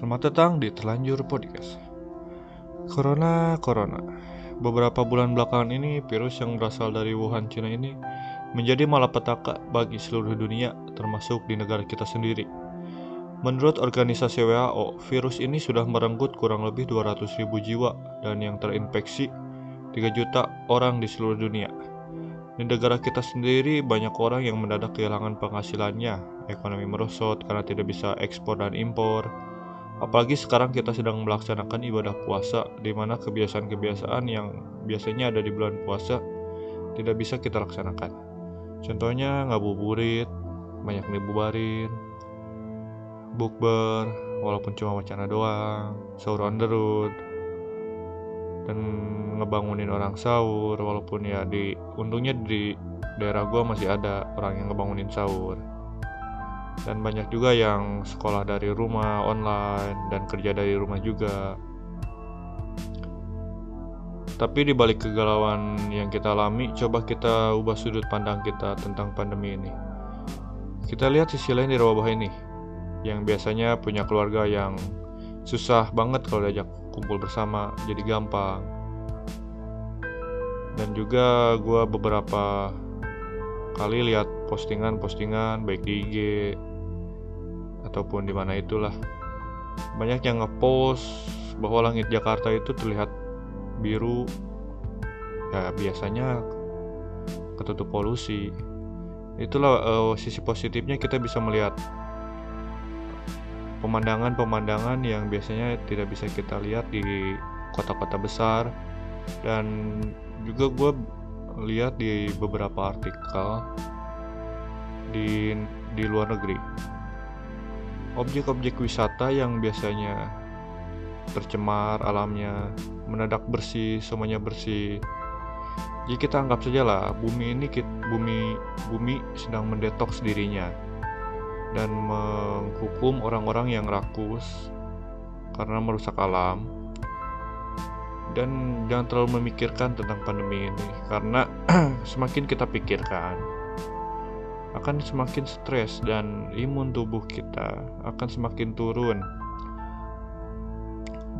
Selamat datang di Terlanjur Podcast. Corona, Corona. Beberapa bulan belakangan ini, virus yang berasal dari Wuhan, Cina ini menjadi malapetaka bagi seluruh dunia, termasuk di negara kita sendiri. Menurut organisasi WHO, virus ini sudah merenggut kurang lebih 200 ribu jiwa dan yang terinfeksi 3 juta orang di seluruh dunia. Di negara kita sendiri, banyak orang yang mendadak kehilangan penghasilannya, ekonomi merosot karena tidak bisa ekspor dan impor. Apalagi sekarang kita sedang melaksanakan ibadah puasa, di mana kebiasaan-kebiasaan yang biasanya ada di bulan puasa tidak bisa kita laksanakan. Contohnya ngabuburit, banyak dibubarin, bukber, walaupun cuma wacana doang, sahur on the road, dan ngebangunin orang sahur, walaupun ya di untungnya di daerah gua masih ada orang yang ngebangunin sahur dan banyak juga yang sekolah dari rumah online dan kerja dari rumah juga. Tapi di balik kegalauan yang kita alami, coba kita ubah sudut pandang kita tentang pandemi ini. Kita lihat sisi lain di bawah ini, yang biasanya punya keluarga yang susah banget kalau diajak kumpul bersama, jadi gampang. Dan juga gue beberapa kali lihat postingan-postingan baik di IG ataupun di mana itulah. Banyak yang ngepost bahwa langit Jakarta itu terlihat biru. Ya biasanya ketutup polusi. Itulah uh, sisi positifnya kita bisa melihat pemandangan-pemandangan yang biasanya tidak bisa kita lihat di kota-kota besar. Dan juga gue lihat di beberapa artikel di di luar negeri. Objek-objek wisata yang biasanya tercemar alamnya mendadak bersih semuanya bersih. Jadi kita anggap saja lah bumi ini bumi bumi sedang mendetoks dirinya dan menghukum orang-orang yang rakus karena merusak alam dan jangan terlalu memikirkan tentang pandemi ini karena semakin kita pikirkan akan semakin stres dan imun tubuh kita akan semakin turun.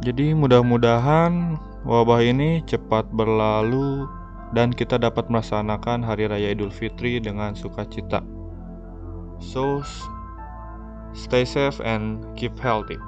Jadi mudah-mudahan wabah ini cepat berlalu dan kita dapat melaksanakan hari raya Idul Fitri dengan sukacita. So stay safe and keep healthy.